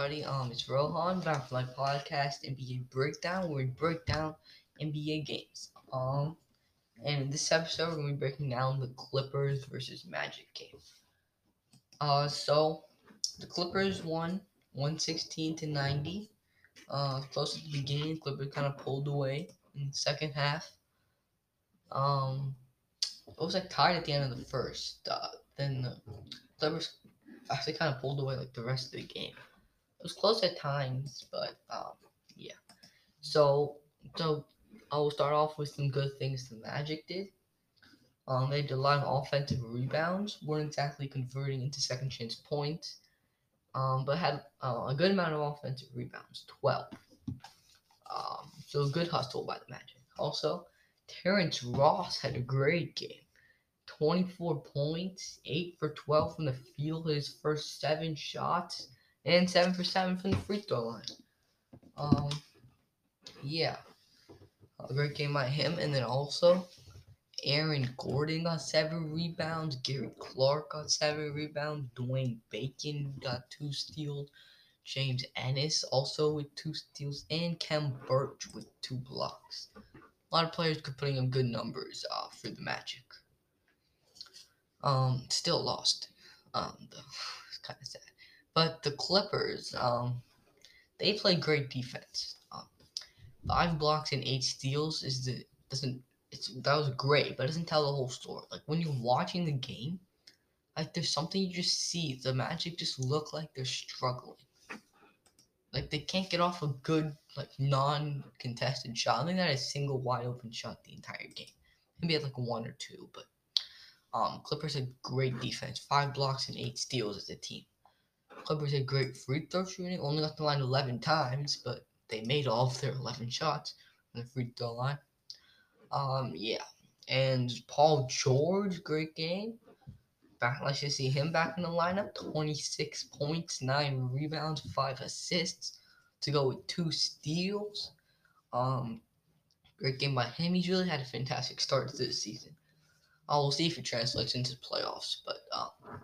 everybody. Um, it's Rohan my podcast NBA Breakdown, where we break down NBA games. Um, and in this episode, we're gonna be breaking down the Clippers versus Magic game. Uh, so the Clippers won 116 to 90. Uh, close at the beginning, Clippers kind of pulled away in the second half. Um, it was like tied at the end of the first. Uh, then the Clippers actually kind of pulled away like the rest of the game. It was close at times, but um, yeah. So, so I will start off with some good things the Magic did. Um, they did a lot of offensive rebounds, weren't exactly converting into second chance points, um, but had uh, a good amount of offensive rebounds, 12. Um, so good hustle by the Magic. Also, Terrence Ross had a great game. 24 points, 8 for 12 from the field, his first 7 shots, and 7 for 7 from the free throw line. Um, yeah, a great game by him. And then also, Aaron Gordon got 7 rebounds, Gary Clark got 7 rebounds, Dwayne Bacon got 2 steals, James Ennis also with 2 steals, and Khem Birch with 2 blocks. A lot of players could putting up good numbers uh, for the Magic. Um, still lost. Um, though. it's kind of sad. But the Clippers, um, they play great defense. Um, five blocks and eight steals is the doesn't it's that was great, but it doesn't tell the whole story. Like when you're watching the game, like there's something you just see. The Magic just look like they're struggling. Like they can't get off a good like non-contested shot. I think that a single wide open shot the entire game. Maybe at like one or two, but um, Clippers had great defense, five blocks and eight steals as a team. Clippers had great free throw shooting, only got the line 11 times, but they made all of their 11 shots on the free throw line. Um, yeah, and Paul George, great game. Back, let's just see him back in the lineup. 26 points, nine rebounds, five assists to go with two steals. Um, great game by him. He's really had a fantastic start to this season. I will see if it translates into playoffs, but um,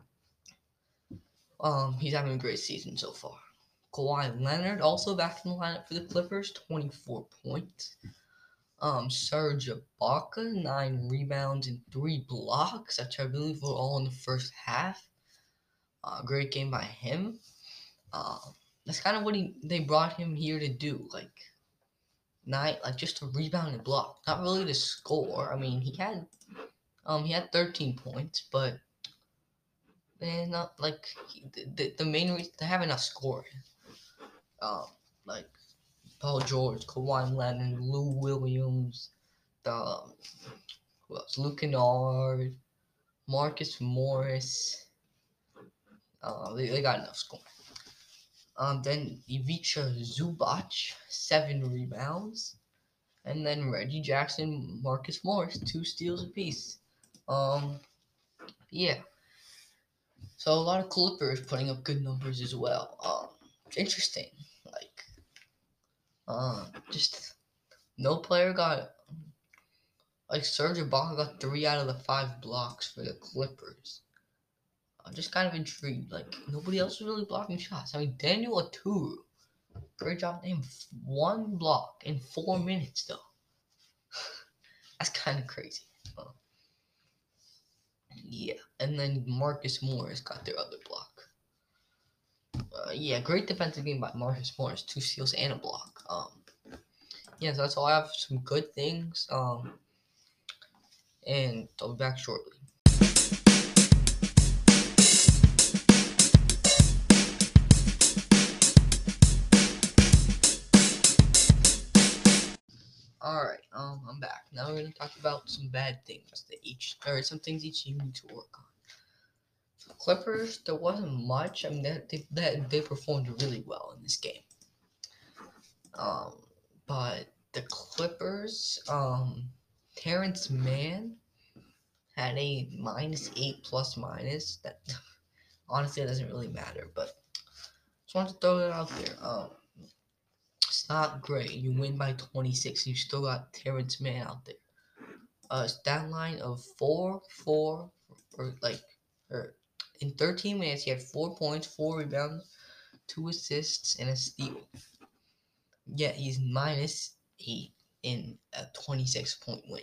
um, he's having a great season so far. Kawhi Leonard also back in the lineup for the Clippers, 24 points. Um, Serge Ibaka, nine rebounds and three blocks, which I believe were all in the first half. Uh, great game by him. Uh, that's kind of what he they brought him here to do, like night, like just to rebound and block, not really to score. I mean, he had um, he had 13 points, but they're not like the, the main reason they have enough scoring. Um, like Paul George, Kawhi Leonard, Lou Williams, the who else? Luke Kennard, Marcus Morris. Uh, they, they got enough scoring. Um, then Ivica Zubac, seven rebounds. And then Reggie Jackson, Marcus Morris, two steals apiece. Um, yeah. So a lot of Clippers putting up good numbers as well. Um, interesting. Like, um, just no player got like Serge Ibaka got three out of the five blocks for the Clippers. I'm just kind of intrigued. Like nobody else was really blocking shots. I mean, Daniel Oturu, great job. Name one block in four minutes though. That's kind of crazy. Yeah, and then Marcus Morris got their other block. Uh, yeah, great defensive game by Marcus Morris, two steals and a block. Um, yeah, so that's all. I have some good things. Um, and I'll be back shortly. Gonna talk about some bad things that each or some things each team need to work on. The Clippers, there wasn't much. I mean that they that they performed really well in this game. Um, but the Clippers, um, Terance Mann had a minus eight plus minus. That honestly it doesn't really matter, but just wanted to throw that out there. Um it's not great. You win by 26. You still got Terance Mann out there. Uh, stat line of 4 4 or like or in 13 minutes he had 4 points, 4 rebounds, two assists, and a steal. Yet he's minus eight in a 26 point win.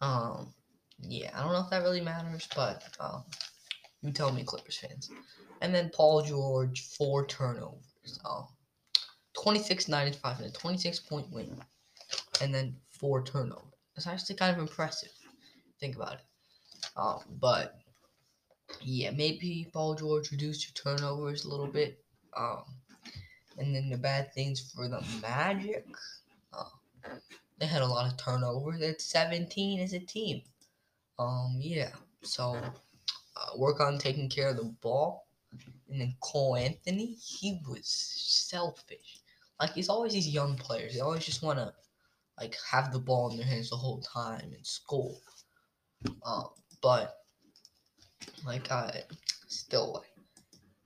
Um, yeah, I don't know if that really matters, but um, you tell me, Clippers fans. And then Paul George, four turnovers. Um, 26 95 and a 26 point win. And then four turnovers. That's actually kind of impressive. Think about it. Um, but yeah, maybe Paul George reduced your turnovers a little bit. Um, and then the bad things for the Magic. Uh, they had a lot of turnovers. It's 17 as a team. Um, yeah. So uh, work on taking care of the ball. And then Cole Anthony, he was selfish. Like it's always these young players. They always just want to like have the ball in their hands the whole time and score. Um, but like I still like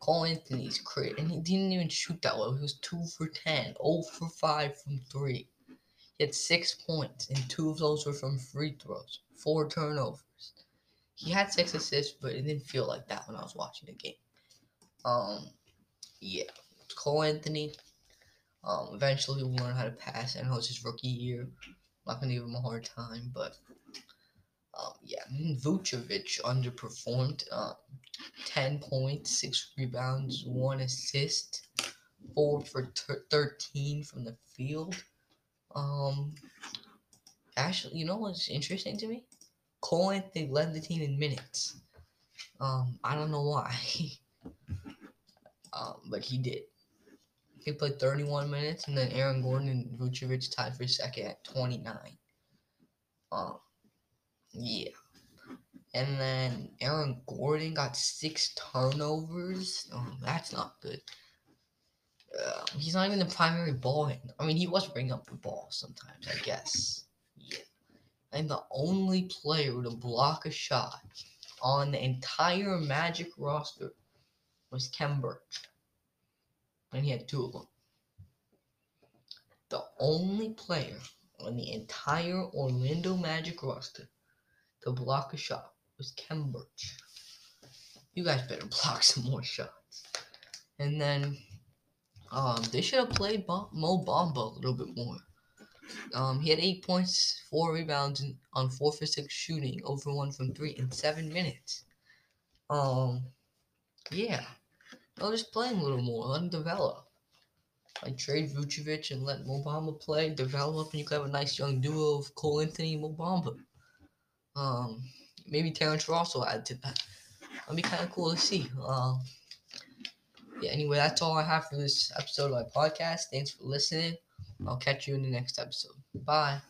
Cole Anthony's crit, and he didn't even shoot that well. He was two for 10, 0 for five from three. He had six points, and two of those were from free throws. Four turnovers. He had six assists, but it didn't feel like that when I was watching the game. Um, yeah, Cole Anthony. Um, eventually will learn how to pass. I know it's his rookie year. I'm not gonna give him a hard time, but um, yeah, Vucevic underperformed. Uh, 10 points, 6 rebounds, 1 assist, 4 for t- 13 from the field. Um, actually, you know what's interesting to me? Cole Anthony led the team in minutes. Um, I don't know why. um, but he did. He played 31 minutes, and then Aaron Gordon and Vucevic tied for second at 29. Um, yeah. And then Aaron Gordon got six turnovers. Oh, that's not good. Uh, he's not even the primary ball handler. I mean, he was bringing up the ball sometimes, I guess. Yeah. And the only player to block a shot on the entire Magic roster was Birch. And he had two of them. The only player on the entire Orlando Magic roster to block a shot was Khem Birch. You guys better block some more shots. And then um, they should have played Mo Bamba a little bit more. Um, he had eight points, four rebounds on four for six shooting, over one from three in seven minutes. Um, yeah, I'll just play him a little more, let him develop. Like trade Vucevic and let Mo Bamba play, develop, and you can have a nice young duo of Cole Anthony and Mo Bamba. Um, maybe Terrence Ross will add to that. That'd be kind of cool to see. Um, yeah, anyway, that's all I have for this episode of my podcast. Thanks for listening. I'll catch you in the next episode. Bye.